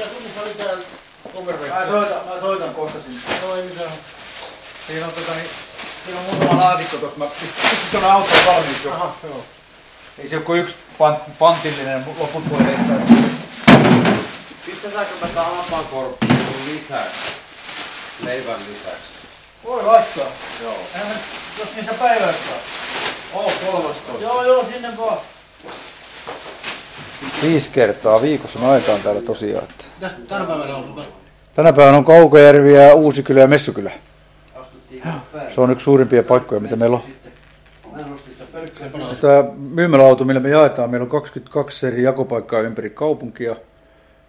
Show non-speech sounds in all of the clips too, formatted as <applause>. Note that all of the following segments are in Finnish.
Missä tunnissa oli täällä koverveikki? Mä soitan, mä soitan kohta sinne. No ei mitään. Siinä on, tota, niin, siinä on muutama laatikko tuossa. Mä pistin tuonne autoon valmiiksi jo. Aha, joo. Ei se ole kuin yksi pan, pantillinen, loput voi heittää. Pistetäänkö me tää hampaankorppuun lisäksi? Leivän lisäksi. Voi laittaa. Joo. Eihän me, jos niissä päivästä. Oh, 13. Joo, joo, sinne vaan. Viisi kertaa viikossa me ajetaan täällä tosiaan. Että. Tänä päivänä on? Tänä päivänä on Kaukojärvi ja Uusikylä ja Messukylä. Se on yksi suurimpia paikkoja, mitä meillä on. Tämä myymäläauto, millä me jaetaan, meillä on 22 eri jakopaikkaa ympäri kaupunkia.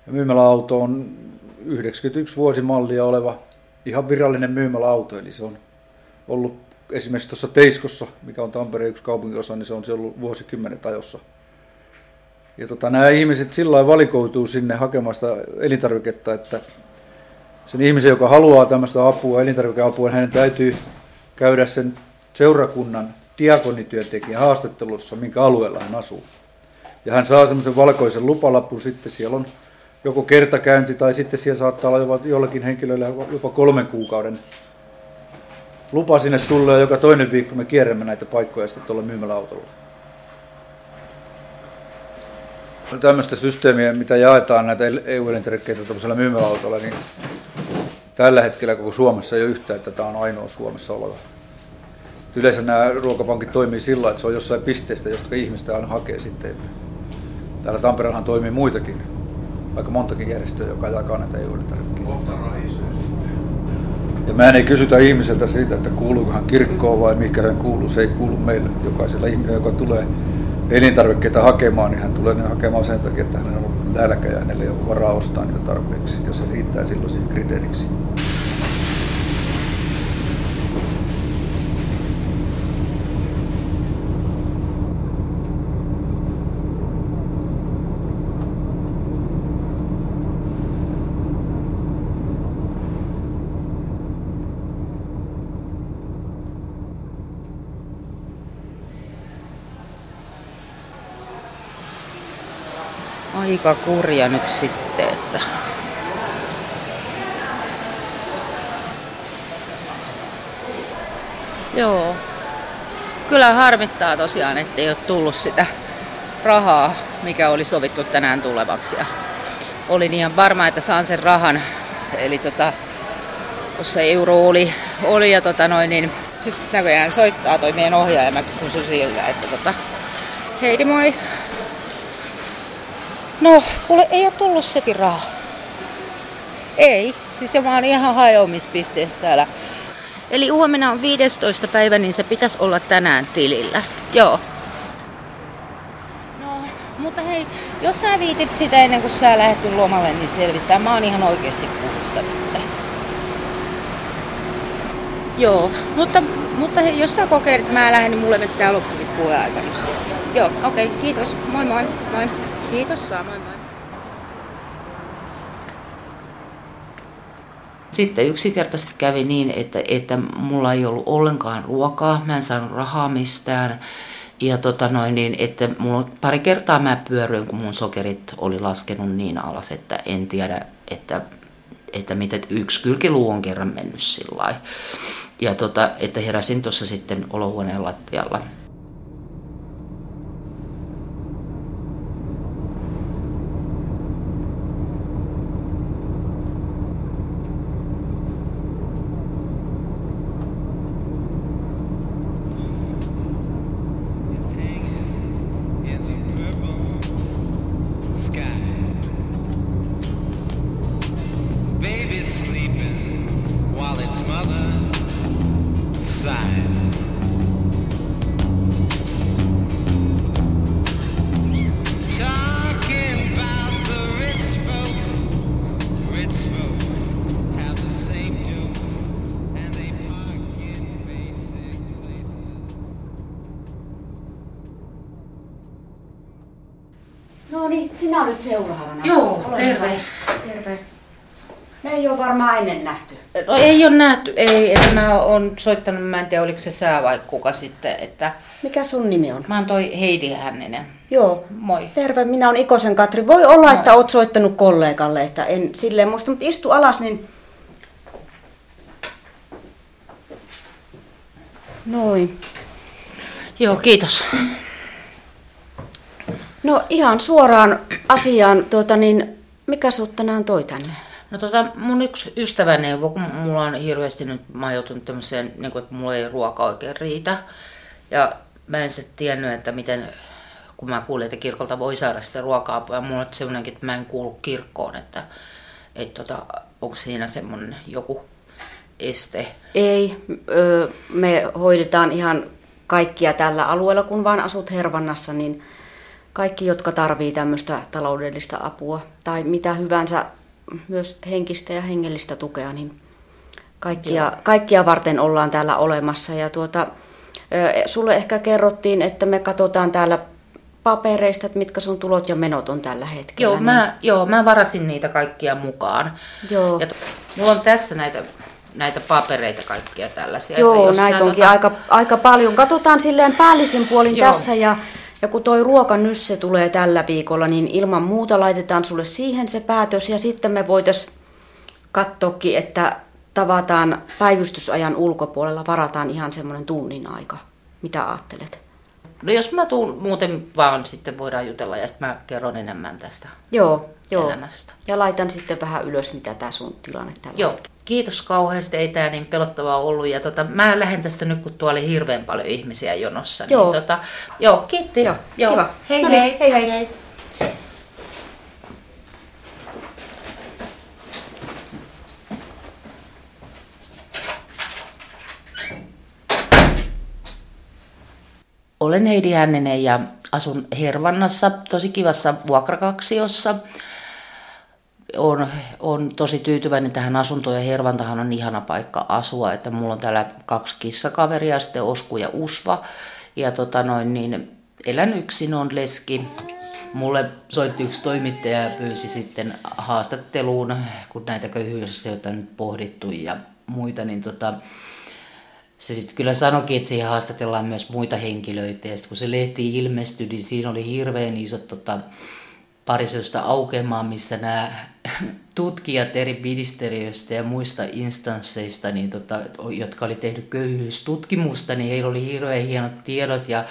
Ja myymäläauto on 91 vuosimallia oleva ihan virallinen myymäläauto, eli se on ollut esimerkiksi tuossa Teiskossa, mikä on Tampereen yksi kaupunkiosa, niin se on se ollut vuosikymmenet ajossa. Ja tota, nämä ihmiset sillä valikoituu sinne hakemaan sitä elintarviketta, että sen ihmisen, joka haluaa tämmöistä apua, elintarvikeapua, niin hänen täytyy käydä sen seurakunnan diakonityöntekijän haastattelussa, minkä alueella hän asuu. Ja hän saa semmoisen valkoisen lupalapun, sitten siellä on joko kertakäynti tai sitten siellä saattaa olla jopa, jollakin henkilöllä jopa kolmen kuukauden lupa sinne tulla joka toinen viikko me kierrämme näitä paikkoja sitten tuolla myymäläautolla. On tämmöistä systeemiä, mitä jaetaan näitä EU-elintarvikkeita tuollaisella myymäläautolla, niin tällä hetkellä koko Suomessa ei ole yhtään, että tämä on ainoa Suomessa oleva. Et Yleensä nämä ruokapankit toimii sillä, että se on jossain pisteestä, josta ihmistä aina hakee sitten. Että täällä Tampereellahan toimii muitakin, aika montakin järjestöä, joka jakaa näitä EU-elintarvikkeita. Ja mä en ei kysytä ihmiseltä siitä, että kuuluuko hän kirkkoon vai mikä hän kuuluu. Se ei kuulu meille. Jokaisella ihmisellä, joka tulee elintarvikkeita hakemaan, niin hän tulee ne hakemaan sen takia, että hänellä on nälkä ja hänellä ei ole varaa ostaa niitä tarpeeksi. Ja se riittää silloin siihen kriteeriksi. Aika kurja nyt sitten, että Joo. Kyllä harmittaa tosiaan, ettei ole tullut sitä rahaa, mikä oli sovittu tänään tulevaksi. Ja olin ihan varma, että saan sen rahan. Eli tota, tuossa euro oli, oli ja tota noin, niin sitten näköjään soittaa toi meidän ohjaaja ja mä kysyin että tota, Heidi moi, No, kuule, ei ole tullut sekin raha. Ei, siis mä oon ihan hajoamispisteessä täällä. Eli huomenna on 15. päivä, niin se pitäisi olla tänään tilillä. Joo. No, mutta hei, jos sä viitit sitä ennen kuin sä lähdet lomalle, niin selvittää. Mä oon ihan oikeasti kuusissa nyt. Joo, mutta, mutta hei, jos sä kokeilet, mä lähden, niin mulle vettää loppukin puheaika nyt sitten. Joo, okei, okay, kiitos. Moi moi. Moi. Kiitos saa, moi. Sitten yksinkertaisesti kävi niin, että, että mulla ei ollut ollenkaan ruokaa, mä en saanut rahaa mistään. Ja tota noin, niin, että mulla, pari kertaa mä pyöryin, kun mun sokerit oli laskenut niin alas, että en tiedä, että, että mitä yksi kylkiluu on kerran mennyt sillä. Ja tota, että heräsin tuossa sitten olohuoneen lattialla Olit seuraavana. Joo, Ole terve. hyvä. Terve. Me ei ole varmaan ennen nähty. No ei ole nähty, ei, että mä oon soittanut, mä en tiedä oliko se sää vai kuka sitten, että Mikä sun nimi on? mä oon toi Heidi Hänninen. Joo. Moi. Terve, minä olen Ikosen Katri. Voi olla, että oot soittanut kollegalle, että en silleen muista, mutta istu alas, niin... Noin. Joo, kiitos. No ihan suoraan asiaan, tuota niin, mikä sut tänään toi tänne? No tota, mun yksi ystäväneuvo, kun mulla on hirveästi nyt, mä oon joutunut tämmöiseen, niin kuin, että mulla ei ruoka oikein riitä. Ja mä en sitten tiennyt, että miten, kun mä kuulin, että kirkolta voi saada sitä ruoka-apua. Ja mulla on semmoinenkin, että mä en kuulu kirkkoon, että, että tota, onko siinä semmoinen joku este. Ei, ö, me hoidetaan ihan kaikkia tällä alueella, kun vaan asut Hervannassa, niin kaikki, jotka tarvii tämmöistä taloudellista apua tai mitä hyvänsä, myös henkistä ja hengellistä tukea, niin kaikkia, kaikkia varten ollaan täällä olemassa. Ja tuota, sulle ehkä kerrottiin, että me katsotaan täällä papereista, että mitkä sun tulot ja menot on tällä hetkellä. Joo, niin- mä, joo, mä varasin niitä kaikkia mukaan. Joo. Ja mulla on tässä näitä, näitä papereita kaikkia tällaisia. että Joo, jos sä näitä onkin tota- aika, aika paljon. Katsotaan silleen päällisin puolin Joo. tässä ja, ja kun toi ruokanysse tulee tällä viikolla, niin ilman muuta laitetaan sulle siihen se päätös ja sitten me voitais katsoakin, että tavataan päivystysajan ulkopuolella, varataan ihan semmoinen tunnin aika. Mitä ajattelet? No jos mä tuun muuten vaan, sitten voidaan jutella ja sitten mä kerron enemmän tästä Joo, joo. elämästä. Ja laitan sitten vähän ylös, mitä tämä sun tilanne tällä Joo, hetkellä. Kiitos kauheasti, ei tää niin pelottavaa ollut. Ja tota, mä lähden tästä nyt, kun tuolla oli hirveän paljon ihmisiä jonossa. Joo. Niin, tota, joo, kiitti. Joo, kiva. Hei, No niin, hei. hei, hei. Olen Heidi Hänninen ja asun Hervannassa, tosi kivassa vuokrakaksiossa. On, on tosi tyytyväinen tähän asuntoon ja Hervantahan on ihana paikka asua, että mulla on täällä kaksi kissakaveria, sitten Osku ja Usva. Ja tota noin, niin elän yksin, on leski. Mulle soitti yksi toimittaja ja pyysi sitten haastatteluun, kun näitä köyhyysasioita on nyt pohdittu ja muita, niin tota, se sitten kyllä sanoikin, että siihen haastatellaan myös muita henkilöitä. Ja sit kun se lehti ilmestyi, niin siinä oli hirveän isot tota, pariseista aukemaa, missä nämä tutkijat eri ministeriöistä ja muista instansseista, niin tota, jotka oli tehnyt köyhyystutkimusta, niin heillä oli hirveän hienot tiedot ja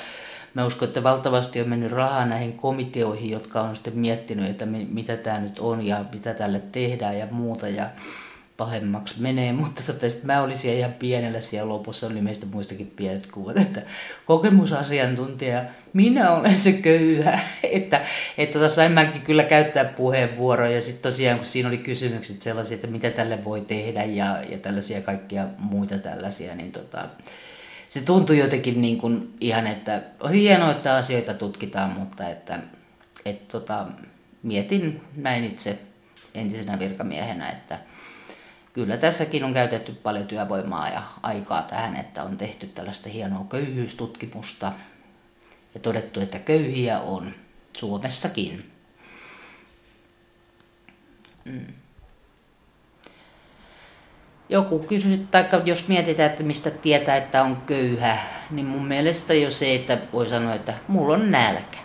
Mä uskon, että valtavasti on mennyt rahaa näihin komiteoihin, jotka on sitten miettinyt, että mi- mitä tämä nyt on ja mitä tälle tehdään ja muuta. Ja pahemmaksi menee, <laughs> mutta tota, mä olin siellä ihan pienellä siellä lopussa, oli meistä muistakin pienet kuvat, että kokemusasiantuntija, minä olen se köyhä, <laughs> että, että tota, sain mäkin kyllä käyttää puheenvuoroja. Ja sitten tosiaan kun siinä oli kysymykset sellaisia, että mitä tälle voi tehdä ja, ja tällaisia kaikkia muita tällaisia, niin tota, se tuntui jotenkin niin kuin ihan, että on hienoa, että asioita tutkitaan, mutta että, että tota, mietin näin itse entisenä virkamiehenä, että kyllä tässäkin on käytetty paljon työvoimaa ja aikaa tähän, että on tehty tällaista hienoa köyhyystutkimusta ja todettu, että köyhiä on Suomessakin. Mm. Joku kysyy, tai jos mietitään, että mistä tietää, että on köyhä, niin mun mielestä jo se, että voi sanoa, että mulla on nälkä.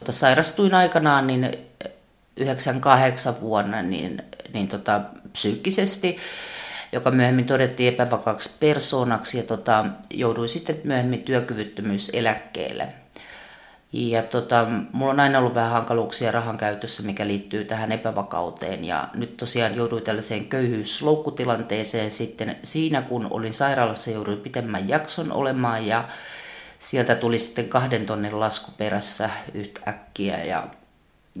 Tota, sairastuin aikanaan niin 98 vuonna niin, niin tota, psyykkisesti, joka myöhemmin todettiin epävakaaksi persoonaksi ja tota, jouduin sitten myöhemmin työkyvyttömyyseläkkeelle. Ja tota, mulla on aina ollut vähän hankaluuksia rahan käytössä, mikä liittyy tähän epävakauteen. Ja nyt tosiaan jouduin tällaiseen köyhyysloukkutilanteeseen sitten siinä, kun olin sairaalassa, jouduin pitemmän jakson olemaan ja sieltä tuli sitten kahden tonnin lasku perässä yhtäkkiä. Ja,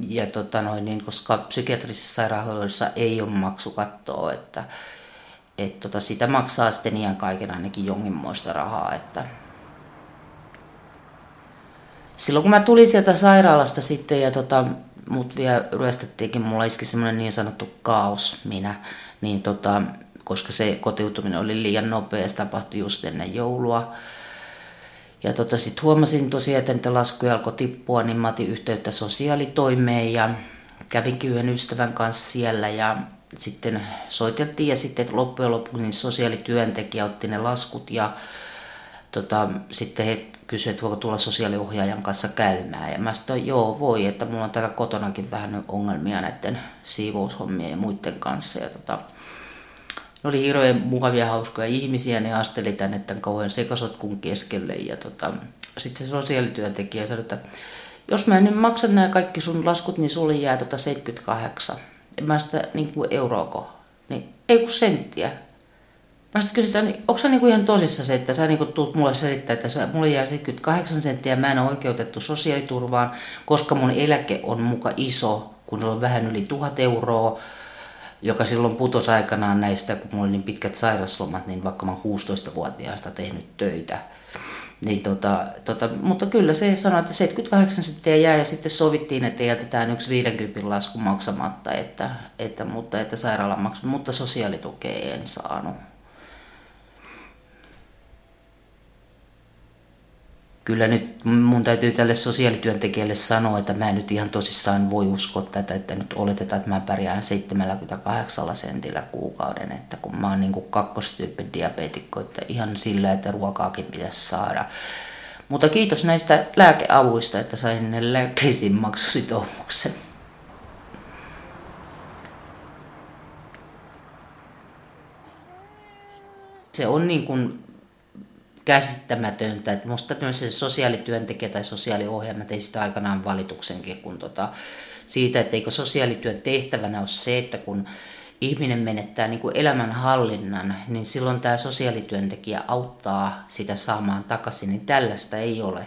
ja tota noin, niin, koska psykiatrisessa sairaanhoidossa ei ole maksukattoa, että et tota, sitä maksaa sitten iän kaiken ainakin jonkinmoista rahaa, että silloin kun mä tulin sieltä sairaalasta sitten ja tota, mut vielä ryöstettiinkin, mulla iski semmoinen niin sanottu kaos minä, niin tota, koska se kotiutuminen oli liian nopea, se tapahtui just ennen joulua. Ja tota, sitten huomasin tosiaan, että niitä laskuja alkoi tippua, niin mä otin yhteyttä sosiaalitoimeen ja kävinkin yhden ystävän kanssa siellä ja sitten soiteltiin ja sitten loppujen lopuksi niin sosiaalityöntekijä otti ne laskut ja tota, sitten he kysyivät, että voiko tulla sosiaaliohjaajan kanssa käymään. Ja mä sanoin, joo voi, että mulla on täällä kotonakin vähän ongelmia näiden siivoushommien ja muiden kanssa. Ja tota, ne oli hirveän mukavia, hauskoja ihmisiä, ne asteli tänne tämän kauhean sekasotkun keskelle. Ja tota, sitten se sosiaalityöntekijä sanoi, että jos mä en nyt maksa nämä kaikki sun laskut, niin sulle jää tota 78. Ja mä sitä niin kuin euroako? Niin ei kun senttiä. Mä sitten kysytään, niin onko sä niinku ihan tosissa se, että sä niinku tuut mulle selittää, että sä, mulle jää 78 senttiä mä en ole oikeutettu sosiaaliturvaan, koska mun eläke on muka iso, kun se on vähän yli tuhat euroa, joka silloin putosi aikanaan näistä, kun mulla oli niin pitkät sairaslomat, niin vaikka mä oon 16-vuotiaasta tehnyt töitä. Niin tota, tota, mutta kyllä se sanoi, että 78 senttiä jää ja sitten sovittiin, että jätetään yksi 50 lasku maksamatta, että, että, mutta että sairaalan maksu, mutta sosiaalitukea en saanut. Kyllä nyt mun täytyy tälle sosiaalityöntekijälle sanoa, että mä en nyt ihan tosissaan voi uskoa tätä, että nyt oletetaan, että mä pärjään 78 sentillä kuukauden, että kun mä oon niin kuin kakkostyypin diabeetikko, että ihan sillä, että ruokaakin pitäisi saada. Mutta kiitos näistä lääkeavuista, että sain ne lääkkeisiin maksusitoumuksen. Se on niin kuin käsittämätöntä. Että se sosiaalityöntekijä tai sosiaaliohjelma tein sitä aikanaan valituksenkin, kun tota, siitä, että eikö sosiaalityön tehtävänä ole se, että kun ihminen menettää niin kuin elämänhallinnan, niin silloin tämä sosiaalityöntekijä auttaa sitä saamaan takaisin, niin tällaista ei ole.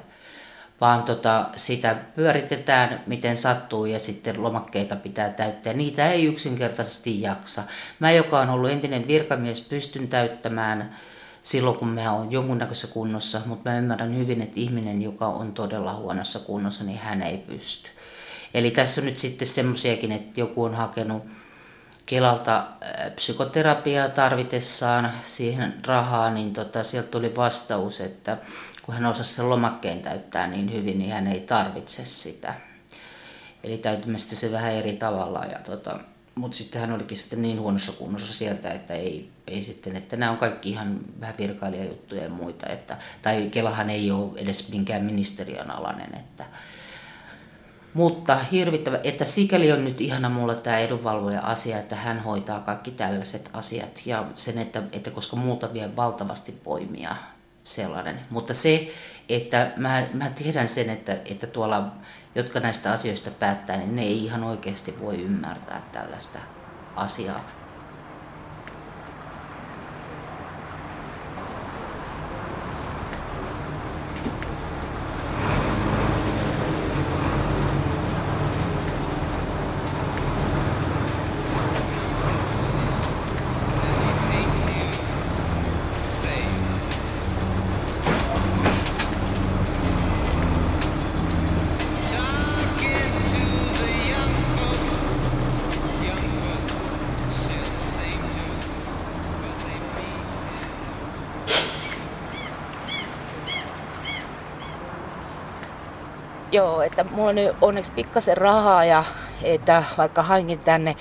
Vaan tota, sitä pyöritetään miten sattuu ja sitten lomakkeita pitää täyttää. Niitä ei yksinkertaisesti jaksa. Mä, joka on ollut entinen virkamies, pystyn täyttämään silloin, kun mä oon jonkunnäköisessä kunnossa, mutta mä ymmärrän hyvin, että ihminen, joka on todella huonossa kunnossa, niin hän ei pysty. Eli tässä on nyt sitten semmoisiakin, että joku on hakenut Kelalta äh, psykoterapiaa tarvitessaan siihen rahaa, niin tota, sieltä tuli vastaus, että kun hän osasi sen lomakkeen täyttää niin hyvin, niin hän ei tarvitse sitä. Eli täytymästä se vähän eri tavalla. Ja tota, mutta sitten hän olikin sitten niin huonossa kunnossa sieltä, että ei, ei sitten, että nämä on kaikki ihan vähän virkailijajuttuja ja muita, että, tai Kelahan ei ole edes minkään ministeriön alainen, että, mutta hirvittävä, että sikäli on nyt ihana mulla tämä edunvalvoja-asia, että hän hoitaa kaikki tällaiset asiat ja sen, että, että koska muuta vie valtavasti voimia sellainen. Mutta se, että mä, mä tiedän sen, että, että tuolla jotka näistä asioista päättää, niin ne ei ihan oikeasti voi ymmärtää tällaista asiaa. Joo, että mulla on nyt onneksi pikkasen rahaa ja että vaikka hankin tänne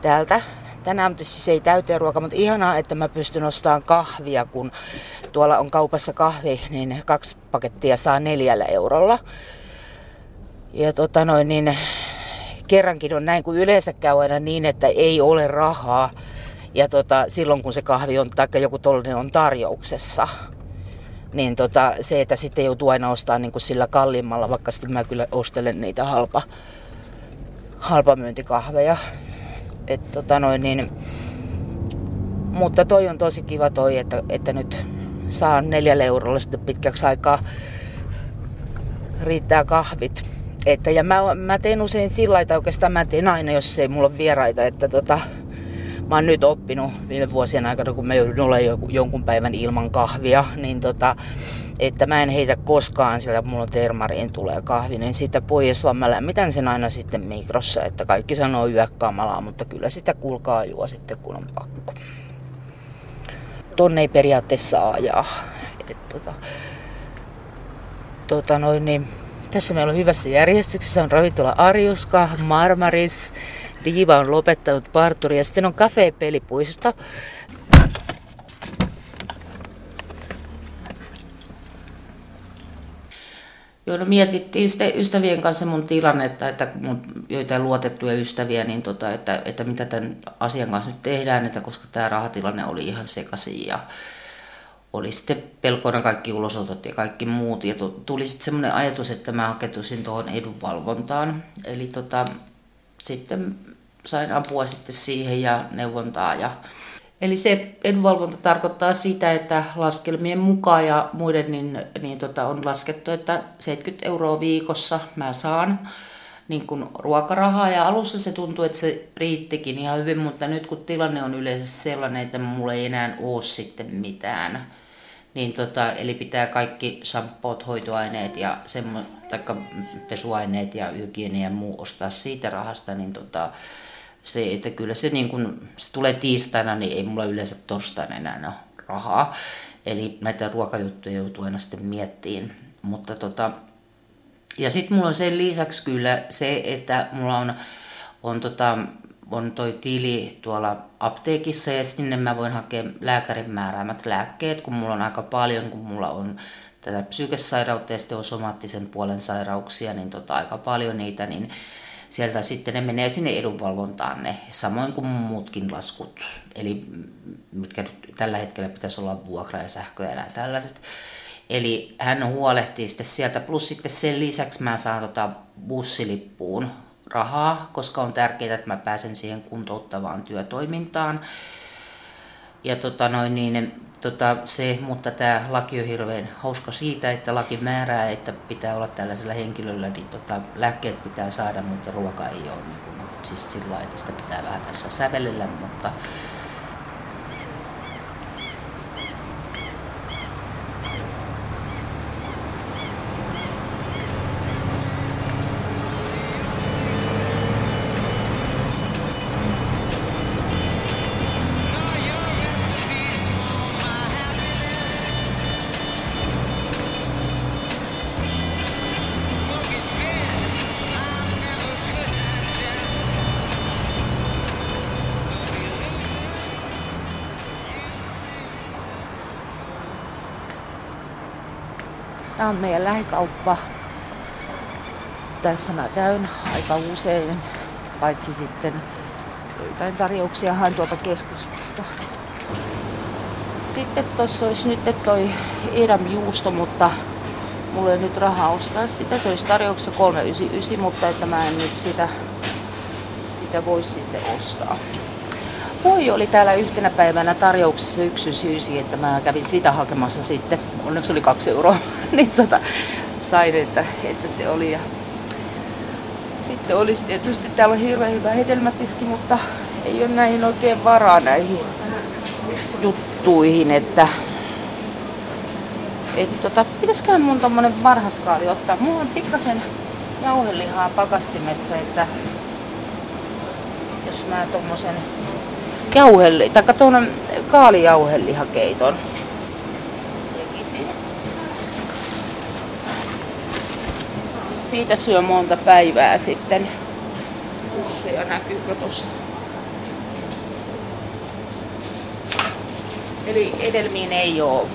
täältä tänään, mutta siis ei täyteen ruoka, mutta ihanaa, että mä pystyn ostamaan kahvia, kun tuolla on kaupassa kahvi, niin kaksi pakettia saa neljällä eurolla. Ja tota noin, niin kerrankin on näin, kuin yleensä käy aina niin, että ei ole rahaa. Ja tota, silloin kun se kahvi on, tai joku tollainen on tarjouksessa, niin tota, se, että sitten joutuu aina ostamaan niin kuin sillä kalliimmalla, vaikka sitten mä kyllä ostelen niitä halpa, halpamyyntikahveja. Et tota noin, niin, mutta toi on tosi kiva toi, että, että nyt saan neljällä eurolla sitten pitkäksi aikaa riittää kahvit. Että, ja mä, mä teen usein sillä lailla, tai oikeastaan mä teen aina, jos ei mulla ole vieraita, että tota, mä oon nyt oppinut viime vuosien aikana, kun mä joudun olla jonkun päivän ilman kahvia, niin tota, että mä en heitä koskaan sillä, mulla termariin tulee kahvi, niin sitä pois, vaan mä lämmitän sen aina sitten mikrossa, että kaikki sanoo yökamalaa, mutta kyllä sitä kulkaa juo sitten, kun on pakko. Tonne ei periaatteessa ajaa. Et tota, tota noin, niin, tässä meillä on hyvässä järjestyksessä. On ravintola Arjuska, Marmaris, Diva on lopettanut parturi ja sitten on Cafe Pelipuisto. Joo, no mietittiin sitten ystävien kanssa mun tilannetta, että mun joitain luotettuja ystäviä, niin tota, että, että mitä tämän asian kanssa nyt tehdään, että koska tämä rahatilanne oli ihan sekaisin ja oli sitten pelkona kaikki ulosotot ja kaikki muut. Ja tuli sitten semmoinen ajatus, että mä haketuisin tuohon edunvalvontaan. Eli tota, sitten sain apua sitten siihen ja neuvontaa ja Eli se edunvalvonta tarkoittaa sitä, että laskelmien mukaan ja muiden niin, niin tota, on laskettu, että 70 euroa viikossa mä saan niin kuin ruokarahaa. Ja alussa se tuntui, että se riittikin ihan hyvin, mutta nyt kun tilanne on yleensä sellainen, että mulla ei enää ole sitten mitään, niin tota, eli pitää kaikki shampoot, hoitoaineet ja semmo, taikka pesuaineet ja hygienia ja muu ostaa siitä rahasta, niin tota, se, että kyllä se, niin kun, se tulee tiistaina, niin ei mulla yleensä torstaina enää ole rahaa. Eli näitä ruokajuttuja joutuu aina sitten miettiin. Mutta tota, ja sitten mulla on sen lisäksi kyllä se, että mulla on, on, tota, on toi tili tuolla apteekissa ja sinne mä voin hakea lääkärin määräämät lääkkeet, kun mulla on aika paljon, kun mulla on tätä psykesairautta ja sitten on somaattisen puolen sairauksia, niin tota, aika paljon niitä, niin sieltä sitten ne menee sinne edunvalvontaan ne, samoin kuin muutkin laskut, eli mitkä nyt tällä hetkellä pitäisi olla vuokra ja sähkö ja nämä tällaiset. Eli hän huolehtii sitten sieltä, plus sitten sen lisäksi mä saan tota bussilippuun rahaa, koska on tärkeää, että mä pääsen siihen kuntouttavaan työtoimintaan. Ja tota noin, niin, tota, se, mutta tämä laki on hirveän hauska siitä, että laki määrää, että pitää olla tällaisella henkilöllä, niin tota, lääkkeet pitää saada, mutta ruoka ei ole. Niin kuin, siis sillä lailla, että sitä pitää vähän tässä sävellellä, mutta lähikauppa. Tässä mä käyn aika usein, paitsi sitten joitain tarjouksia haen tuolta keskustasta. Sitten tuossa olisi nyt toi Edam juusto, mutta mulla ei nyt rahaa ostaa sitä. Se olisi tarjouksessa 399, mutta että mä en nyt sitä, sitä voi sitten ostaa. Voi oli täällä yhtenä päivänä tarjouksessa yksi syysi, että mä kävin sitä hakemassa sitten. Onneksi oli kaksi euroa. <laughs> niin tota, sain, että, että se oli. Ja sitten olisi tietysti täällä on hirveän hyvä hedelmätiski, mutta ei ole näihin oikein varaa näihin juttuihin, että et tota, pitäisiköhän mun tommonen varhaskaali ottaa. Mulla on pikkasen jauhelihaa pakastimessa, että jos mä tommosen jauhelli, tai tuon kaalijauhelihakeiton. Siitä syö monta päivää sitten. Pusseja näkyykö tuossa? Eli edelmiin ei ole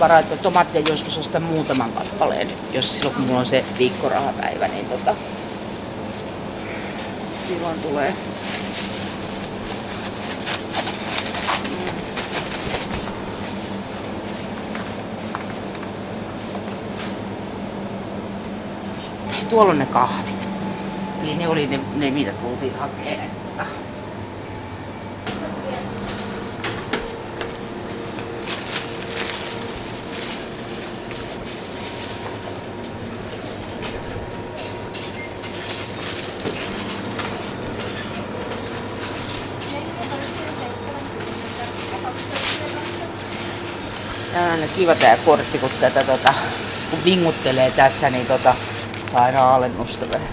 varaa, että tomaattia joskus ostan muutaman kappaleen, jos silloin kun mulla on se viikkorahapäivä, niin tota, silloin tulee tuolla on ne kahvit. Eli ne oli ne, ne mitä tultiin hakemaan. Tää on kiva tää kortti, kun tätä tota, kun vinguttelee tässä, niin tota, saadaan alennusta vähän.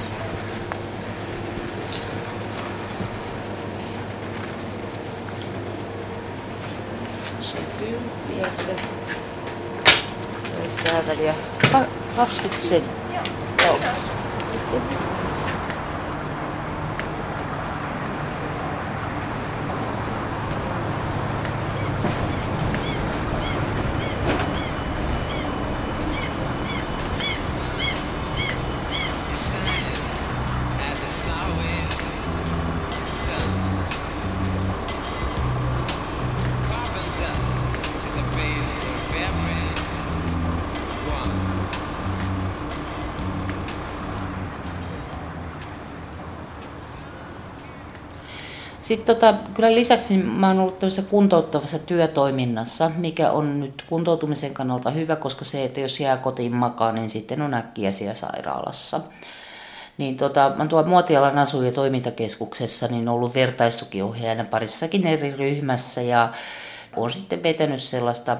Täältä vielä. 20 senttiä. Sitten tota, kyllä lisäksi mä oon ollut tämmöisessä kuntouttavassa työtoiminnassa, mikä on nyt kuntoutumisen kannalta hyvä, koska se, että jos jää kotiin makaan, niin sitten on äkkiä siellä sairaalassa. Niin tota, mä tuolla Muotialan asu- ja toimintakeskuksessa niin ollut vertaistukiohjaajana parissakin eri ryhmässä ja on sitten vetänyt sellaista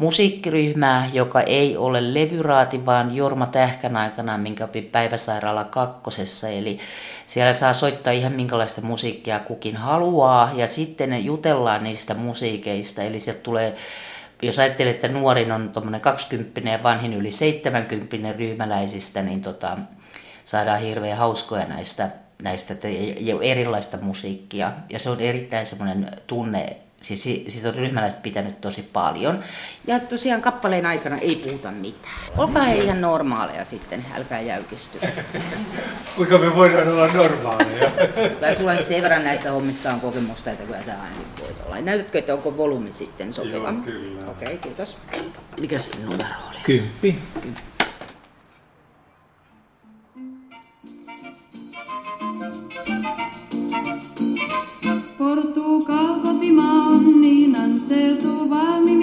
musiikkiryhmää, joka ei ole levyraati, vaan Jorma Tähkän aikana, minkä opi Päiväsairaala kakkosessa. Eli siellä saa soittaa ihan minkälaista musiikkia kukin haluaa ja sitten jutellaan niistä musiikeista. Eli sieltä tulee, jos ajattelee, että nuorin on tuommoinen 20 ja vanhin yli 70 ryhmäläisistä, niin tota, saadaan hirveän hauskoja näistä, näistä erilaista musiikkia. Ja se on erittäin semmoinen tunne, siis si- siitä on ryhmäläiset pitänyt tosi paljon. Ja tosiaan kappaleen aikana ei puhuta mitään. Olkaa he ihan normaaleja sitten, älkää jäykisty. <laughs> Kuinka me voidaan olla normaaleja? <laughs> Kyllä sulla sen verran näistä hommista on kokemusta, että kyllä sä ainakin voit olla. Näytätkö, että onko volyymi sitten sopiva? Joo, kyllä. Okei, okay, kiitos. Mikäs se numero oli? Kymppi. Portugal Ты туба меня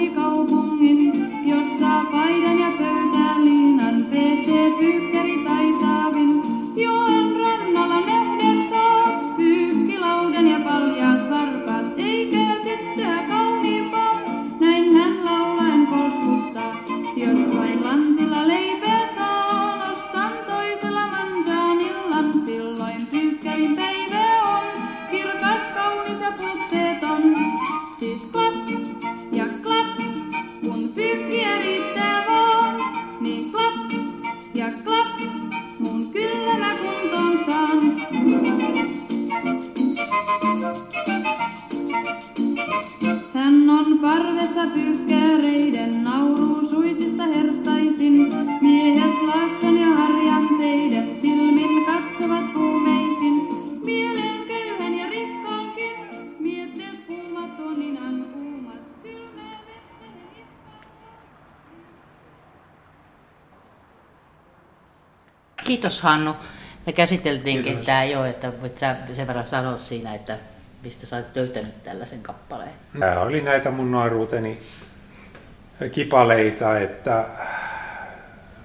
Kiitos Hannu. Me käsiteltiinkin tämä jo, että voit sä sen verran sanoa siinä, että mistä sä oot löytänyt tällaisen kappaleen. Nämä oli näitä mun nuoruuteni kipaleita, että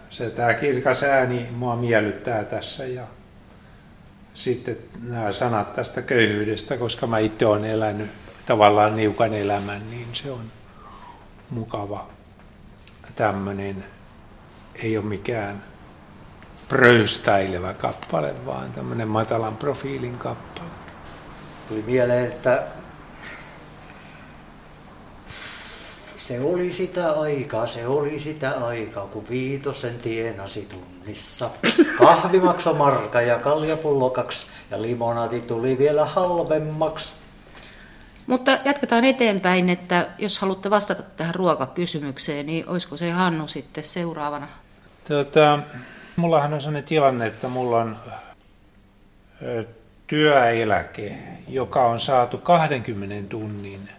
se tämä kirkas ääni mua miellyttää tässä ja sitten nämä sanat tästä köyhyydestä, koska mä itse olen elänyt tavallaan niukan elämän, niin se on mukava tämmöinen, ei ole mikään pröystäilevä kappale, vaan tämmöinen matalan profiilin kappale. Tuli mieleen, että se oli sitä aikaa, se oli sitä aikaa, kun viitosen tienasi tunnissa. Kahvi maksoi marka ja kaljapullo kaksi ja limonati tuli vielä halvemmaksi. Mutta jatketaan eteenpäin, että jos haluatte vastata tähän ruokakysymykseen, niin olisiko se Hannu sitten seuraavana? Tota, mullahan on sellainen tilanne, että mulla on työeläke, joka on saatu 20 tunnin,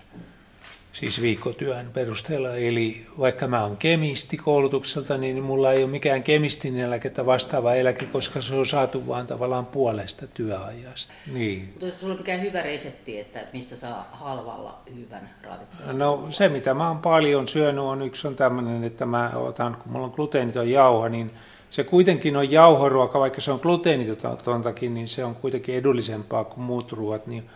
siis viikkotyön perusteella. Eli vaikka mä oon kemisti koulutukselta, niin mulla ei ole mikään kemistin eläkettä vastaava eläke, koska se on saatu vaan tavallaan puolesta työajasta. Niin. Mutta olisiko sulla mikään hyvä resepti, että mistä saa halvalla hyvän ravitsevan? No se, mitä mä oon paljon syönyt, on yksi on tämmöinen, että mä otan, kun mulla on gluteeniton jauho, niin se kuitenkin on jauhoruoka, vaikka se on gluteenitontakin, niin se on kuitenkin edullisempaa kuin muut ruoat. Niin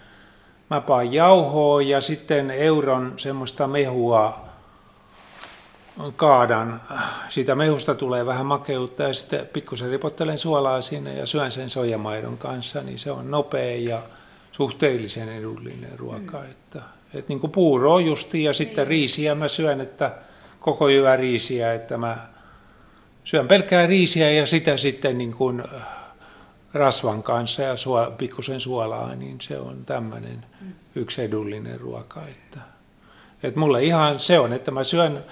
mä paan jauhoa ja sitten euron semmoista mehua kaadan. Siitä mehusta tulee vähän makeutta ja sitten pikkusen ripottelen suolaa sinne ja syön sen soijamaidon kanssa, niin se on nopea ja suhteellisen edullinen ruoka. Mm. Että, että niin kuin puuroa justiin ja sitten riisiä mä syön, että koko hyvä riisiä, että mä syön pelkkää riisiä ja sitä sitten niin kuin rasvan kanssa ja suo, pikkusen suolaa, niin se on tämmöinen yksi edullinen ruoka. Että, että mulle ihan se on, että mä syön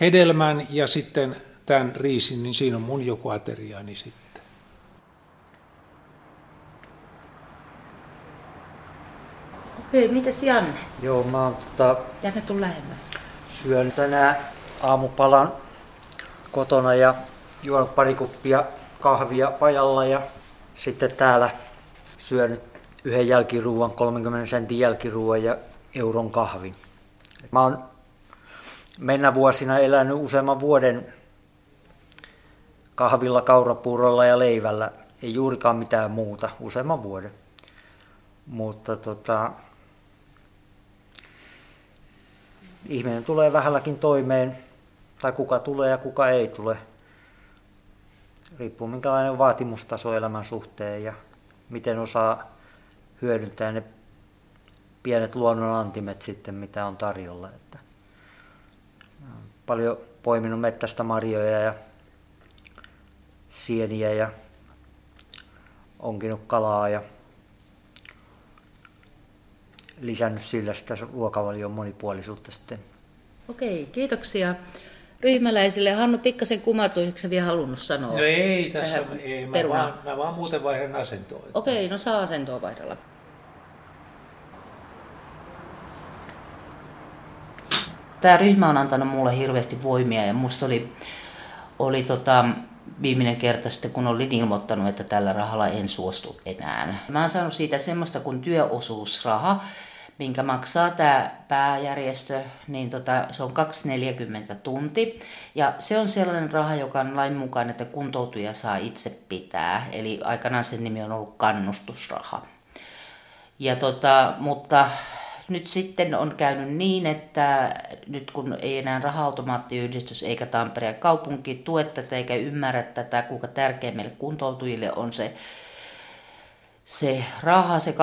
hedelmän ja sitten tämän riisin, niin siinä on mun joku ateriaani sitten. Okei, mitäs Janne? Joo, mä oon tota, Janne, tuu lähemmäs. syön tänään aamupalan kotona ja juon pari kuppia kahvia pajalla ja sitten täällä syön yhden jälkiruuan, 30 sentin jälkiruuan ja euron kahvin. Mä oon mennä vuosina elänyt useamman vuoden kahvilla, kaurapuurolla ja leivällä. Ei juurikaan mitään muuta, useamman vuoden. Mutta tota, ihminen tulee vähälläkin toimeen, tai kuka tulee ja kuka ei tule. Riippuu minkälainen vaatimustaso elämän suhteen ja miten osaa hyödyntää ne pienet luonnon antimet sitten, mitä on tarjolla. Että paljon poiminut mettästä marjoja ja sieniä ja onkinut kalaa ja lisännyt sillä sitä ruokavalion monipuolisuutta sitten. Okei, kiitoksia ryhmäläisille. Hannu pikkasen kumatuiseksi vielä halunnut sanoa. No ei tässä, ei, mä, perunaan? vaan, mä vaan muuten vaihdan asentoa. Okei, no saa asentoa vaihdella. Tämä ryhmä on antanut mulle hirveästi voimia ja musta oli, oli tota, viimeinen kerta sitten, kun olin ilmoittanut, että tällä rahalla en suostu enää. Mä oon saanut siitä semmoista kuin työosuusraha, minkä maksaa tämä pääjärjestö, niin tota, se on 2,40 tunti. Ja se on sellainen raha, joka on lain mukaan, että kuntoutuja saa itse pitää. Eli aikanaan sen nimi on ollut kannustusraha. Ja tota, mutta nyt sitten on käynyt niin, että nyt kun ei enää raha-automaattiyhdistys eikä Tampereen kaupunki tue tätä eikä ymmärrä tätä, kuinka tärkeä meille kuntoutujille on se, se raha, se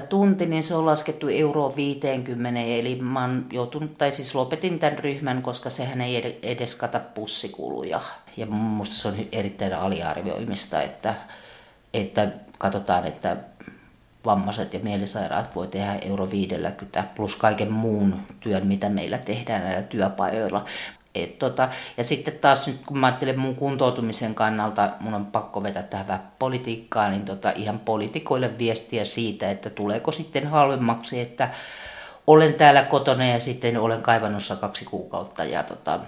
2,40 tunti, niin se on laskettu euro 50, eli mä oon joutunut, tai siis lopetin tämän ryhmän, koska sehän ei ed- edes kata pussikuluja. Ja musta se on erittäin aliarvioimista, että, että katsotaan, että vammaiset ja mielisairaat voi tehdä euro 50 plus kaiken muun työn, mitä meillä tehdään näillä työpajoilla. Et tota, ja sitten taas nyt kun mä ajattelen mun kuntoutumisen kannalta, mun on pakko vetää tähän vähän politiikkaa, niin tota, ihan poliitikoille viestiä siitä, että tuleeko sitten halvemmaksi, että olen täällä kotona ja sitten olen kaivannossa kaksi kuukautta ja tota,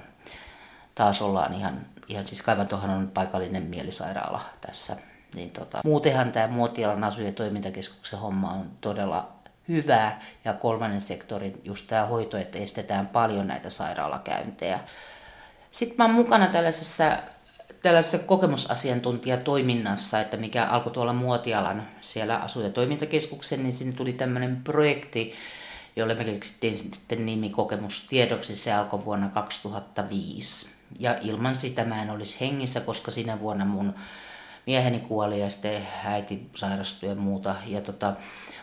taas ollaan ihan, ihan siis kaivantohan on paikallinen mielisairaala tässä. Niin tota, muutenhan tämä Muotialan asu- ja toimintakeskuksen homma on todella hyvää ja kolmannen sektorin just tämä hoito, että estetään paljon näitä sairaalakäyntejä. Sitten mä oon mukana tällaisessa, tällaisessa kokemusasiantuntijatoiminnassa, että mikä alkoi tuolla Muotialan siellä asu- ja toimintakeskuksen, niin sinne tuli tämmöinen projekti, jolle me keksittiin sitten nimi Kokemustiedoksi. Se alkoi vuonna 2005. Ja ilman sitä mä en olisi hengissä, koska sinä vuonna mun mieheni kuoli ja sitten äiti sairastui ja muuta. Ja tota,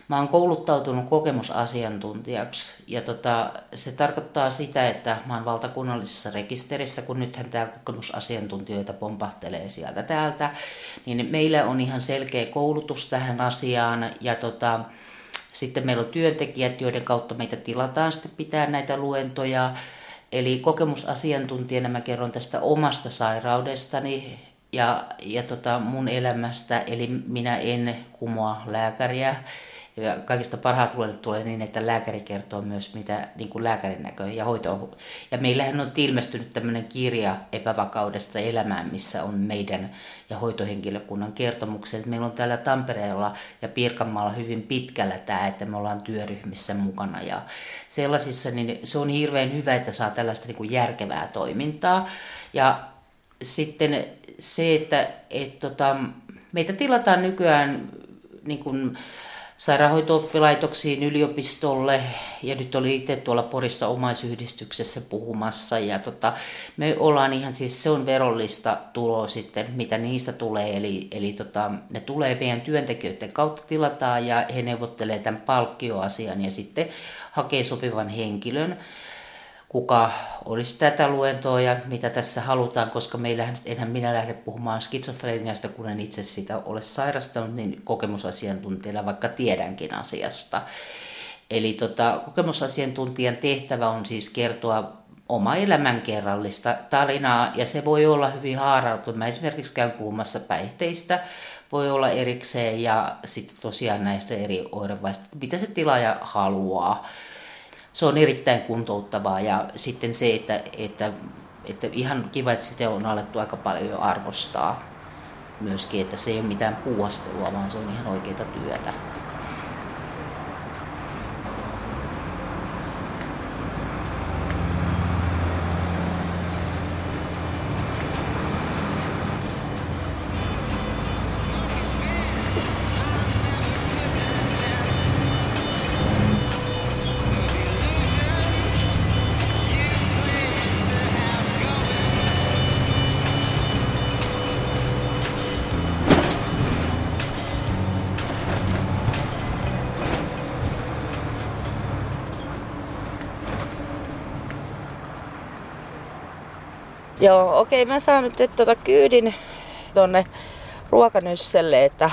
mä oon kouluttautunut kokemusasiantuntijaksi ja tota, se tarkoittaa sitä, että mä oon valtakunnallisessa rekisterissä, kun nythän tämä kokemusasiantuntijoita pompahtelee sieltä täältä, niin meillä on ihan selkeä koulutus tähän asiaan ja tota, sitten meillä on työntekijät, joiden kautta meitä tilataan sitten pitää näitä luentoja. Eli kokemusasiantuntijana mä kerron tästä omasta sairaudestani, ja, ja tota mun elämästä, eli minä en kumoa lääkäriä. Ja kaikista parhaat luennot tulee niin, että lääkäri kertoo myös, mitä niin kuin lääkärin näkö ja hoito. Ja meillähän on ilmestynyt tämmöinen kirja epävakaudesta elämään, missä on meidän ja hoitohenkilökunnan kertomukset. Meillä on täällä Tampereella ja Pirkanmaalla hyvin pitkällä tämä, että me ollaan työryhmissä mukana. Ja sellaisissa, niin se on hirveän hyvä, että saa tällaista niin kuin järkevää toimintaa. Ja sitten se, että et, tota, meitä tilataan nykyään niin kuin sairaanhoito-oppilaitoksiin, yliopistolle ja nyt oli itse tuolla Porissa omaisyhdistyksessä puhumassa. Ja tota, me ollaan ihan siis, se on verollista tuloa sitten, mitä niistä tulee, eli, eli tota, ne tulee meidän työntekijöiden kautta tilataan ja he neuvottelee tämän palkkioasian ja sitten hakee sopivan henkilön kuka olisi tätä luentoa ja mitä tässä halutaan, koska meillähän nyt enhän minä lähde puhumaan skitsofreniasta, kun en itse sitä ole sairastanut, niin kokemusasiantuntijana vaikka tiedänkin asiasta. Eli tota, kokemusasiantuntijan tehtävä on siis kertoa oma elämänkerrallista tarinaa, ja se voi olla hyvin haarautunut. Mä esimerkiksi käyn puhumassa päihteistä, voi olla erikseen, ja sitten tosiaan näistä eri oirevaista, mitä se tilaaja haluaa. Se on erittäin kuntouttavaa, ja sitten se, että, että, että ihan kiva, että sitä on alettu aika paljon jo arvostaa myöskin, että se ei ole mitään puuhastelua, vaan se on ihan oikeita työtä. Joo, okei, mä saan nyt tuota kyydin tonne ruokanösselle, että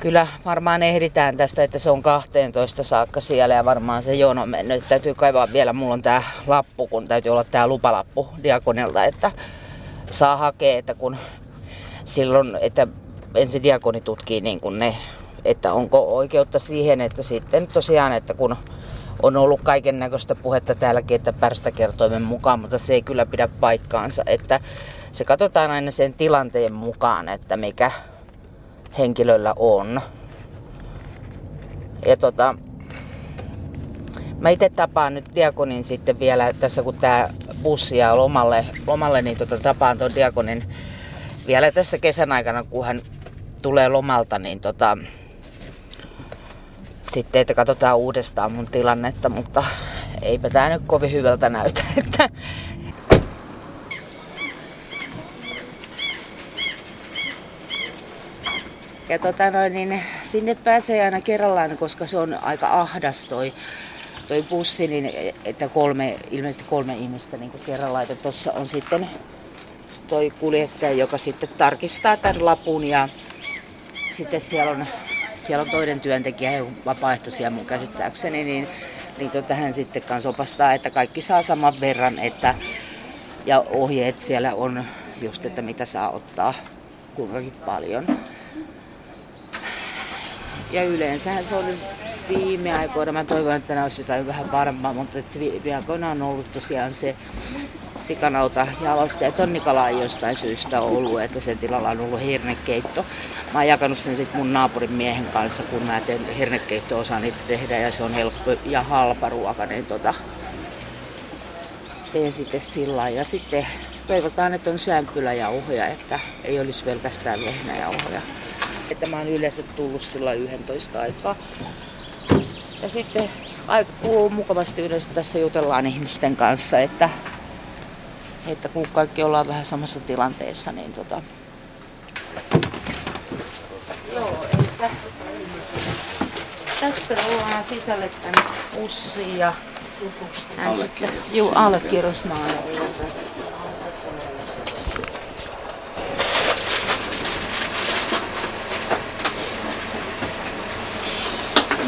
kyllä varmaan ehditään tästä, että se on 12 saakka siellä ja varmaan se jono mennyt. Täytyy kaivaa vielä, mulla on tää lappu, kun täytyy olla tää lupalappu diakonilta, että saa hakea, että kun silloin, että ensin diakoni tutkii niin kuin ne, että onko oikeutta siihen, että sitten tosiaan, että kun on ollut kaiken näköistä puhetta täälläkin, että pärstäkertoimen mukaan, mutta se ei kyllä pidä paikkaansa, että se katsotaan aina sen tilanteen mukaan, että mikä henkilöllä on. Ja tota, mä itse tapaan nyt diakonin sitten vielä tässä, kun tämä bussi ja lomalle, lomalle niin tota, tapaan tuon diakonin vielä tässä kesän aikana, kun hän tulee lomalta, niin tota, sitten, että katsotaan uudestaan mun tilannetta, mutta eipä tämä nyt kovin hyvältä näytä. <laughs> Että ja tota noin, niin sinne pääsee aina kerrallaan, koska se on aika ahdas toi, toi bussi, niin että kolme, ilmeisesti kolme ihmistä niin kerrallaan. Että tuossa on sitten toi kuljettaja, joka sitten tarkistaa tämän lapun ja sitten siellä on siellä on toinen työntekijä, he vapaaehtoisia mun käsittääkseni, niin, niin tota, hän sitten kanssa opastaa, että kaikki saa saman verran, että, ja ohjeet siellä on just, että mitä saa ottaa kuinkakin paljon. Ja yleensähän se on viime aikoina, mä toivon, että nämä olisi jotain vähän varmaa, mutta viime aikoina on ollut tosiaan se sikanauta jalosta ja tonnikala ei jostain syystä ollut, että sen tilalla on ollut hernekeitto. Mä oon jakanut sen sitten mun naapurin miehen kanssa, kun mä teen hernekeitto osaan niitä tehdä ja se on helppo ja halpa ruoka, niin tota, teen sitten sillä Ja sitten toivotaan, että on sämpyläjauhoja, että ei olisi pelkästään vehnäjauhoja. Että mä oon yleensä tullut sillä 11 aikaa. Ja sitten aika mukavasti yleensä tässä jutellaan ihmisten kanssa, että että kun kaikki ollaan vähän samassa tilanteessa, niin tota... Joo, että tässä ollaan sisälle tänne ussiin ja hän sitten, juu, allekirjoismaa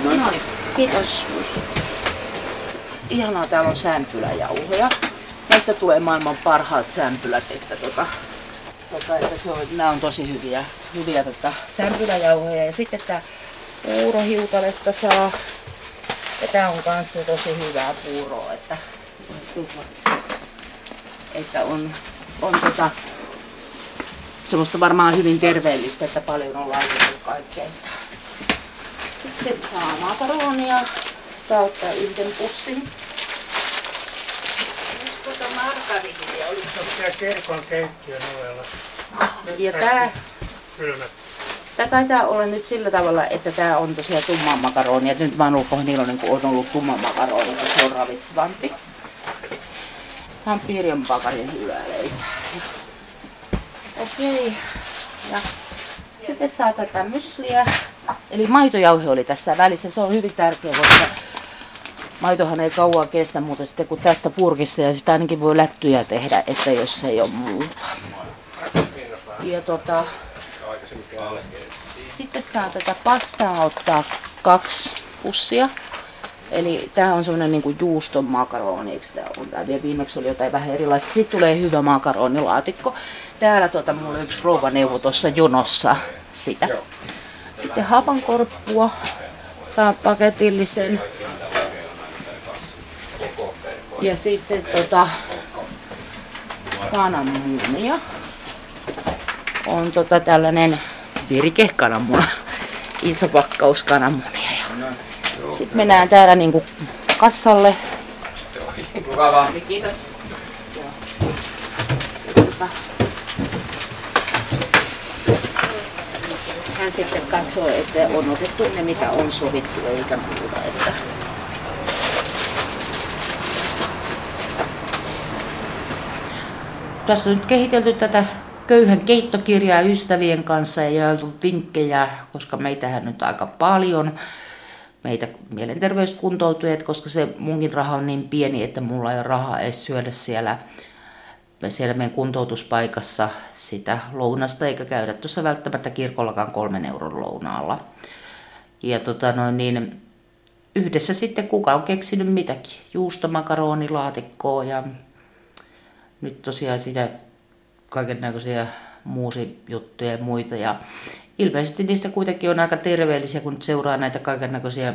Noin, kiitos. Ihanaa, täällä on sämpyläjauhoja näistä tulee maailman parhaat sämpylät, että, tota, tota, että se on, nämä on tosi hyviä, hyviä tota, sämpyläjauhoja. Ja sitten tämä puurohiutaletta saa, ja tämä on kanssa tosi hyvää puuroa, että, että on, on tota, semmoista varmaan hyvin terveellistä, että paljon on laitettu kaikkea. Sitten saa makaronia, saa ottaa yhden pussin margariinia. Oliko se siellä kirkon keittiön ovella? Ja tää. Tämä taitaa olla nyt sillä tavalla, että tämä on tosiaan tumma makaroni. Nyt mä oon ollut iloinen, kun on ollut tumma makaroni, koska se on ravitsevampi. Tämä on Pirjon pakarin hyvää leipää. Okei. Ja sitten saa tätä mysliä. Eli maitojauhe oli tässä välissä. Se on hyvin tärkeä, koska maitohan ei kauan kestä, mutta sitten kun tästä purkista ja sitä ainakin voi lättyjä tehdä, että jos ei ole muuta. Ja tota, sitten saa tätä pastaa ottaa kaksi pussia. Eli tämä on semmoinen niinku juuston makaroni, eikö tää on? Tää vielä viimeksi oli jotain vähän erilaista. Sitten tulee hyvä makaronilaatikko. Täällä tota, mulla on yksi rouva neuvo tuossa jonossa sitä. Sitten hapankorppua saa paketillisen. Ja sitten tota, kananmunia. On tota tällainen virikekananmuna. Iso pakkaus kananmunia. Ja sitten mennään täällä niinku kassalle. Mukavaa. Kiitos. Hän sitten katsoo, että on otettu ne, mitä on sovittu, eikä muuta. Että... Tässä on nyt kehitelty tätä köyhän keittokirjaa ystävien kanssa ja jaeltu vinkkejä, koska meitähän nyt aika paljon meitä mielenterveyskuntoutujat, koska se munkin raha on niin pieni, että mulla ei ole rahaa edes syödä siellä, siellä meidän kuntoutuspaikassa sitä lounasta, eikä käydä tuossa välttämättä kirkollakaan kolmen euron lounaalla. Ja tota noin, niin yhdessä sitten kuka on keksinyt mitäkin, juustomakaroni,laatikkoa ja nyt tosiaan sitä kaiken näköisiä muusijuttuja ja muita. Ja ilmeisesti niistä kuitenkin on aika terveellisiä, kun nyt seuraa näitä kaiken näköisiä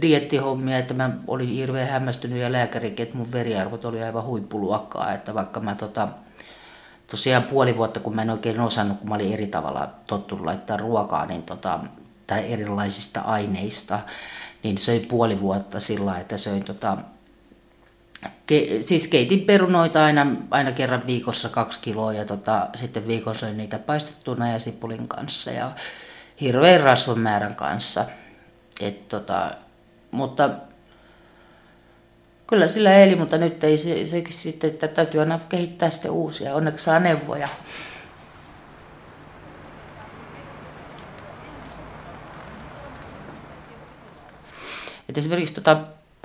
diettihommia, että mä olin hirveän hämmästynyt ja lääkärikin, että mun veriarvot oli aivan huippuluokkaa, että vaikka mä tota, tosiaan puoli vuotta, kun mä en oikein osannut, kun mä olin eri tavalla tottunut laittaa ruokaa, niin tota, tai erilaisista aineista, niin söin puoli vuotta sillä että söin tota, ke, siis keitin perunoita aina, aina kerran viikossa kaksi kiloa ja tota, sitten viikon söin niitä paistettuna ja sipulin kanssa ja hirveän rasvan määrän kanssa. Et tota, mutta kyllä sillä eli, mutta nyt ei se, sekin sitten, että täytyy aina kehittää sitten uusia. Onneksi saa neuvoja. Et esimerkiksi tota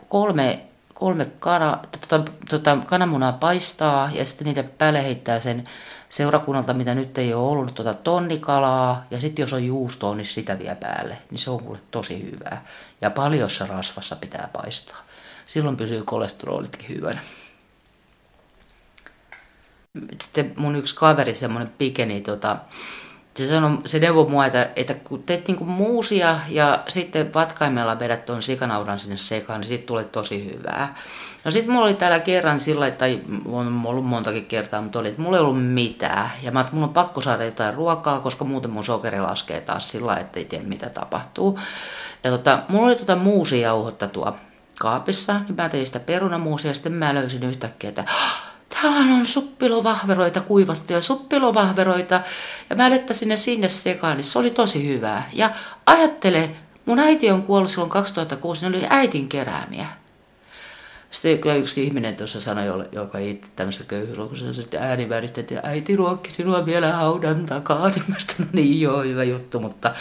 kolme, kolme kana, tota, tota, kananmunaa paistaa ja sitten niitä päälle heittää sen seurakunnalta, mitä nyt ei ole ollut, tuota tonnikalaa ja sitten jos on juustoa, niin sitä vie päälle. Niin se on kuule tosi hyvää. Ja paljossa rasvassa pitää paistaa. Silloin pysyy kolesterolitkin hyvänä. Sitten mun yksi kaveri, semmoinen pikeni, tota, se, sanoi, se neuvoi mua, että, että kun teet niinku muusia ja sitten vatkaimella vedät tuon sikanaudan sinne sekaan, niin sitten tulee tosi hyvää. No sitten mulla oli täällä kerran sillä, tai on ollut montakin kertaa, mutta oli, että mulla ei ollut mitään. Ja mä että mulla on pakko saada jotain ruokaa, koska muuten mun sokeri laskee taas sillä että ei tiedä mitä tapahtuu. Ja tota, mulla oli tota muusijauhotta tuo kaapissa, niin mä tein sitä perunamuusia ja sitten mä löysin yhtäkkiä, että täällä on suppilovahveroita, kuivattuja suppilovahveroita. Ja mä lettäsin ne sinne sekaan, niin se oli tosi hyvää. Ja ajattele, mun äiti on kuollut silloin 2006, ne oli äitin keräämiä. Sitten kyllä yksi ihminen tuossa sanoi, joka ei tämmöistä köyhyyslukussa, sitten ääni väristä, että äiti ruokki sinua vielä haudan takaa. <laughs> Niin mä sanoin, no niin joo, hyvä juttu, mutta,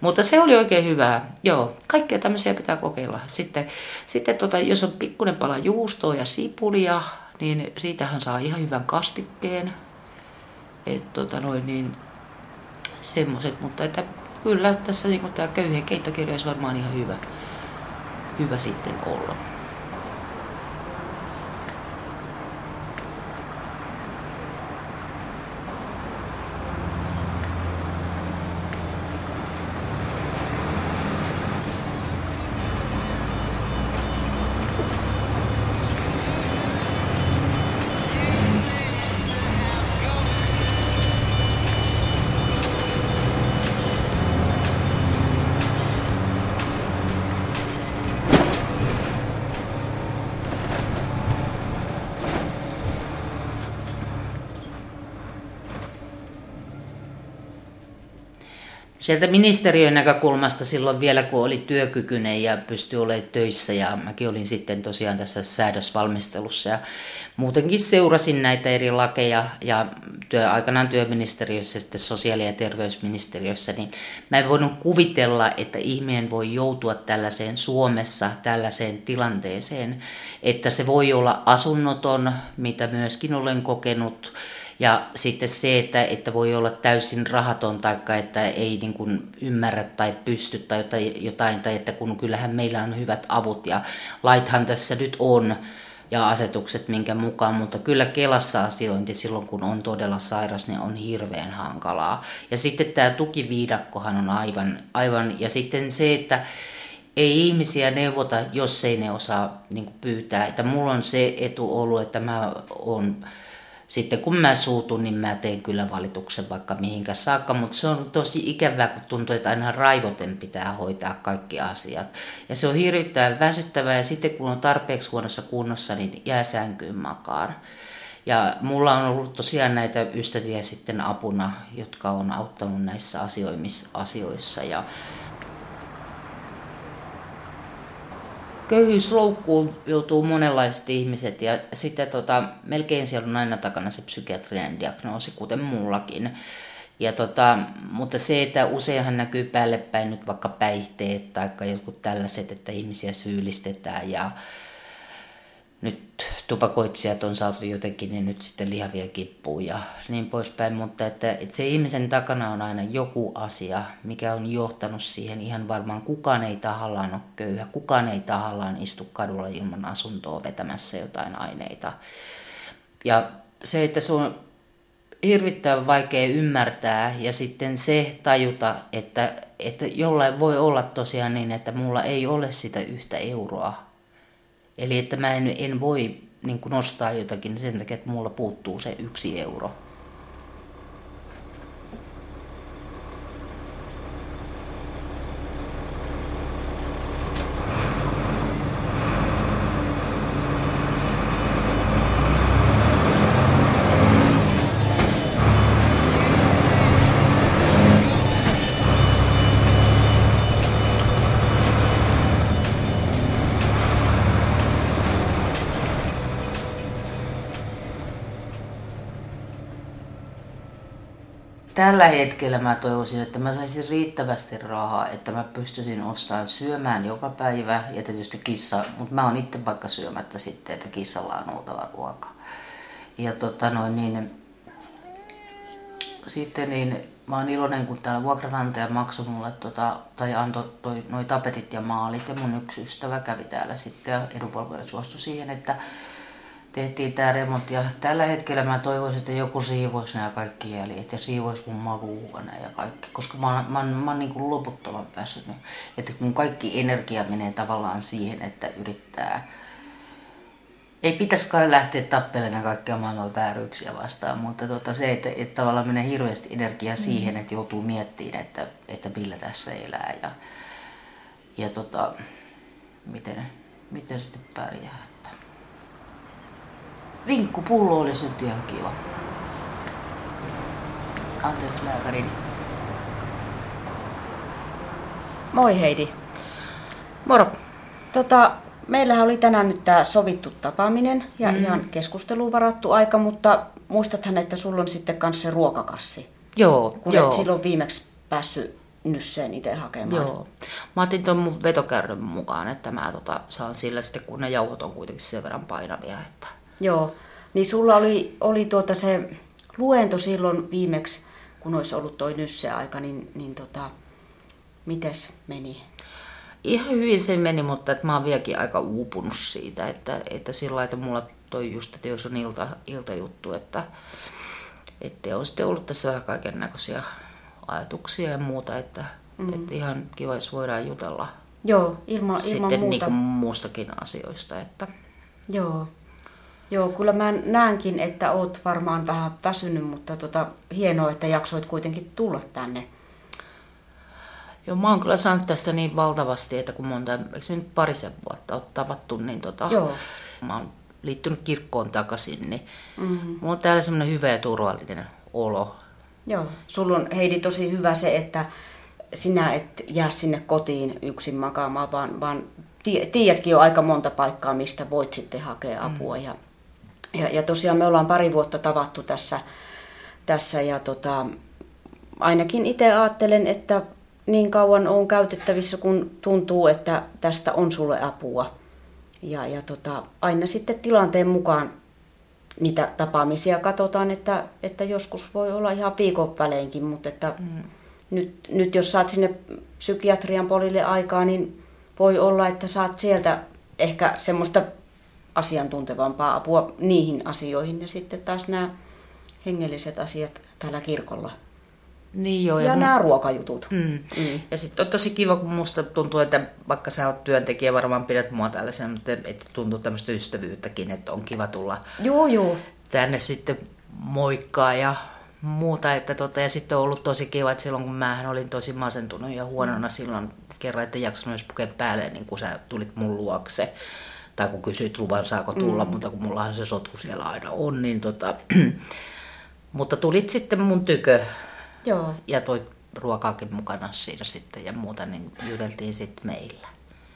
mutta se oli oikein hyvää. Joo, kaikkea tämmöisiä pitää kokeilla. Sitten, sitten tota, jos on pikkuinen pala juustoa ja sipulia, niin siitähän saa ihan hyvän kastikkeen. Et, tota, noin, niin, semmoset, mutta että kyllä tässä niin tämä köyhien keittokirja olisi varmaan ihan hyvä, hyvä sitten olla. Sieltä ministeriön näkökulmasta silloin vielä, kun oli työkykyinen ja pystyi olemaan töissä ja mäkin olin sitten tosiaan tässä säädösvalmistelussa ja muutenkin seurasin näitä eri lakeja ja työ, aikanaan työministeriössä ja sitten sosiaali- ja terveysministeriössä, niin mä en voinut kuvitella, että ihminen voi joutua tällaiseen Suomessa, tällaiseen tilanteeseen, että se voi olla asunnoton, mitä myöskin olen kokenut, ja sitten se, että, että voi olla täysin rahaton tai että ei niin kuin ymmärrä tai pysty tai jotain, tai että kun kyllähän meillä on hyvät avut ja laithan tässä nyt on ja asetukset minkä mukaan, mutta kyllä Kelassa asiointi silloin kun on todella sairas, niin on hirveän hankalaa. Ja sitten tämä tukiviidakkohan on aivan, aivan ja sitten se, että ei ihmisiä neuvota, jos ei ne osaa niin pyytää. Että mulla on se etu ollut, että mä oon sitten kun mä suutun, niin mä teen kyllä valituksen vaikka mihinkä saakka, mutta se on tosi ikävää, kun tuntuu, että aina raivoten pitää hoitaa kaikki asiat. Ja se on hirvittävän väsyttävää ja sitten kun on tarpeeksi huonossa kunnossa, niin jää sänkyyn makaan. Ja mulla on ollut tosiaan näitä ystäviä sitten apuna, jotka on auttanut näissä asioissa. Ja köyhyysloukkuun joutuu monenlaiset ihmiset ja sitten tota, melkein siellä on aina takana se psykiatrinen diagnoosi, kuten mullakin. Ja tota, mutta se, että useinhan näkyy päälle päin nyt vaikka päihteet tai jotkut tällaiset, että ihmisiä syyllistetään ja nyt tupakoitsijat on saatu jotenkin, niin nyt sitten lihavia kippuu ja niin poispäin. Mutta että, että se ihmisen takana on aina joku asia, mikä on johtanut siihen ihan varmaan. Kukaan ei tahallaan ole köyhä, kukaan ei tahallaan istu kadulla ilman asuntoa vetämässä jotain aineita. Ja se, että se on hirvittävän vaikea ymmärtää ja sitten se tajuta, että, että jollain voi olla tosiaan niin, että mulla ei ole sitä yhtä euroa Eli että mä en, en voi niin kuin nostaa jotakin sen takia, että mulla puuttuu se yksi euro. Tällä hetkellä mä toivoisin, että mä saisin riittävästi rahaa, että mä pystyisin ostamaan syömään joka päivä ja tietysti kissa, mutta mä oon itse vaikka syömättä sitten, että kissalla on oltava ruoka. Ja tota noin niin, sitten niin mä oon iloinen, kun täällä vuokranantaja maksoi mulle tota, tai antoi toi, noi tapetit ja maalit ja mun yksi ystävä kävi täällä sitten ja edunvalvoja suostui siihen, että tehtiin tämä remontti ja tällä hetkellä mä toivoisin, että joku siivoisi nämä kaikki jäljet ja siivoisi mun makuuhuoneen ja kaikki, koska mä, oon, mä, oon, mä oon niin kuin loputtoman väsynyt. Että kun kaikki energia menee tavallaan siihen, että yrittää, ei pitäisi kai lähteä tappelemaan kaikkia maailman vääryyksiä vastaan, mutta tota se, että, että tavallaan menee hirveästi energiaa siihen, mm. että joutuu miettimään, että, että millä tässä elää ja, ja tota, miten, miten sitten pärjää. Vinkkupullo oli nyt ihan kiva. Anteeksi lääkärini. Moi Heidi. Moro. Tota, meillähän oli tänään nyt tämä sovittu tapaaminen ja mm. ihan keskusteluun varattu aika, mutta muistathan, että sulla on sitten kanssa se ruokakassi. Joo, kun joo. et silloin viimeksi päässyt nysseen itse hakemaan. Joo. Mä otin tuon mun vetokärryn mukaan, että mä tota, saan sillä sitten, kun ne jauhot on kuitenkin sen verran painavia, että Joo, niin sulla oli, oli tuota se luento silloin viimeksi, kun olisi ollut toi nysse-aika, niin, niin tota, mites meni? Ihan hyvin se meni, mutta että mä oon vieläkin aika uupunut siitä, että, että sillä että mulla toi just, että jos on ilta, iltajuttu, että, että on sitten ollut tässä vähän kaiken näköisiä ajatuksia ja muuta, että, mm. että ihan kiva, jos voidaan jutella Joo, ilman, sitten ilman muuta. Niin kuin muustakin asioista. Että. Joo. Joo, kyllä mä näenkin, että oot varmaan vähän väsynyt, mutta tota, hienoa, että jaksoit kuitenkin tulla tänne. Joo, mä oon kyllä saanut tästä niin valtavasti, että kun monta, eikö nyt parisen vuotta ole tavattu, niin tota, Joo. mä oon liittynyt kirkkoon takaisin, niin Mm-hmm. mulla on täällä semmoinen hyvä ja turvallinen olo. Joo, sulla on Heidi tosi hyvä se, että sinä et jää sinne kotiin yksin makaamaan, vaan, vaan tie- tiedätkin jo aika monta paikkaa, mistä voit sitten hakea apua. Mm. Ja, Ja, ja tosiaan me ollaan pari vuotta tavattu tässä, tässä ja tota, ainakin itse ajattelen, että niin kauan on käytettävissä, kun tuntuu, että tästä on sulle apua. Ja, ja tota, aina sitten tilanteen mukaan niitä tapaamisia katsotaan, että, että joskus voi olla ihan viikon väleinkin, mutta että mm. nyt, nyt jos saat sinne psykiatrian polille aikaa, niin voi olla, että saat sieltä ehkä semmoista asiantuntevampaa apua niihin asioihin ja sitten taas nämä hengelliset asiat täällä kirkolla. Niin joo. Ja mun- nämä ruokajutut. Mm. Mm. Ja sitten on tosi kiva, kun musta tuntuu, että vaikka sä oot työntekijä, varmaan pidät mua tällaisen, mutta että tuntuu tämmöistä ystävyyttäkin, että on kiva tulla Juu, juu. tänne sitten moikkaa ja muuta. Että tota, ja sitten on ollut tosi kiva, että silloin kun mä olin tosi masentunut ja huonona silloin kerran, että jaksanut edes pukea päälle, niin kun sä tulit mun luokse. Tai kun kysyit luvan, saako tulla, mm. mutta kun mullahan se sotku siellä aina on, niin tota, <clears throat> mutta tulit sitten mun tykö Joo. ja toi ruokaakin mukana siinä sitten ja muuta, niin juteltiin sitten meillä,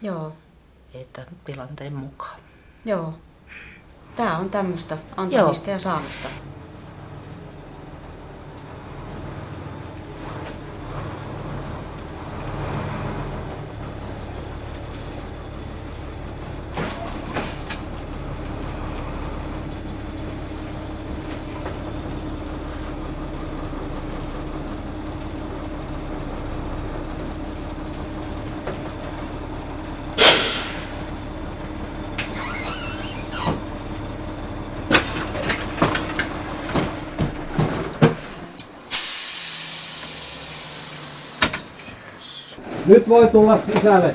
Joo. että tilanteen mukaan. Joo. Tämä on tämmöistä antamista ja saamista. Nyt voi tulla sisälle.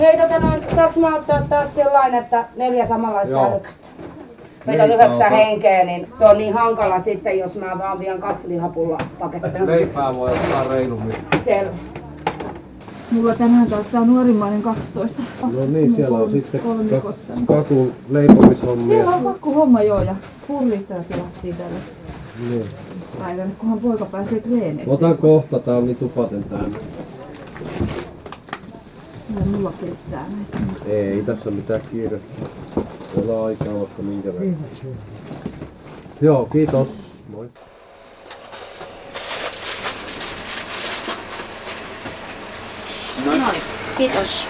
Hei, tota noin, saaks mä ottaa taas sellainen, että neljä samanlaista Joo. sälykettä? Meitä on Niin, yhdeksän no, henkeä, niin se on niin hankala sitten, jos mä vaan vien kaksi lihapulla pakettia. Leipää voi ottaa reilummin. Selvä. Mulla tänään täyttää nuorimmainen 12. No niin, siellä on sitten kolmikosta. kakun leipomishommia. Siellä on pakko homma joo ja purrittaa tilattiin tällä Niin. Päivänä, kunhan poika pääsee treeneistä. Otan kohta, tää on niin tupaten täynnä. Kyllä mulla kestää näitä. Ei tässä ole mitään kiirettä. Meillä on aikaa vaikka minkä verran. Joo, kiitos. Moi. Kiitos.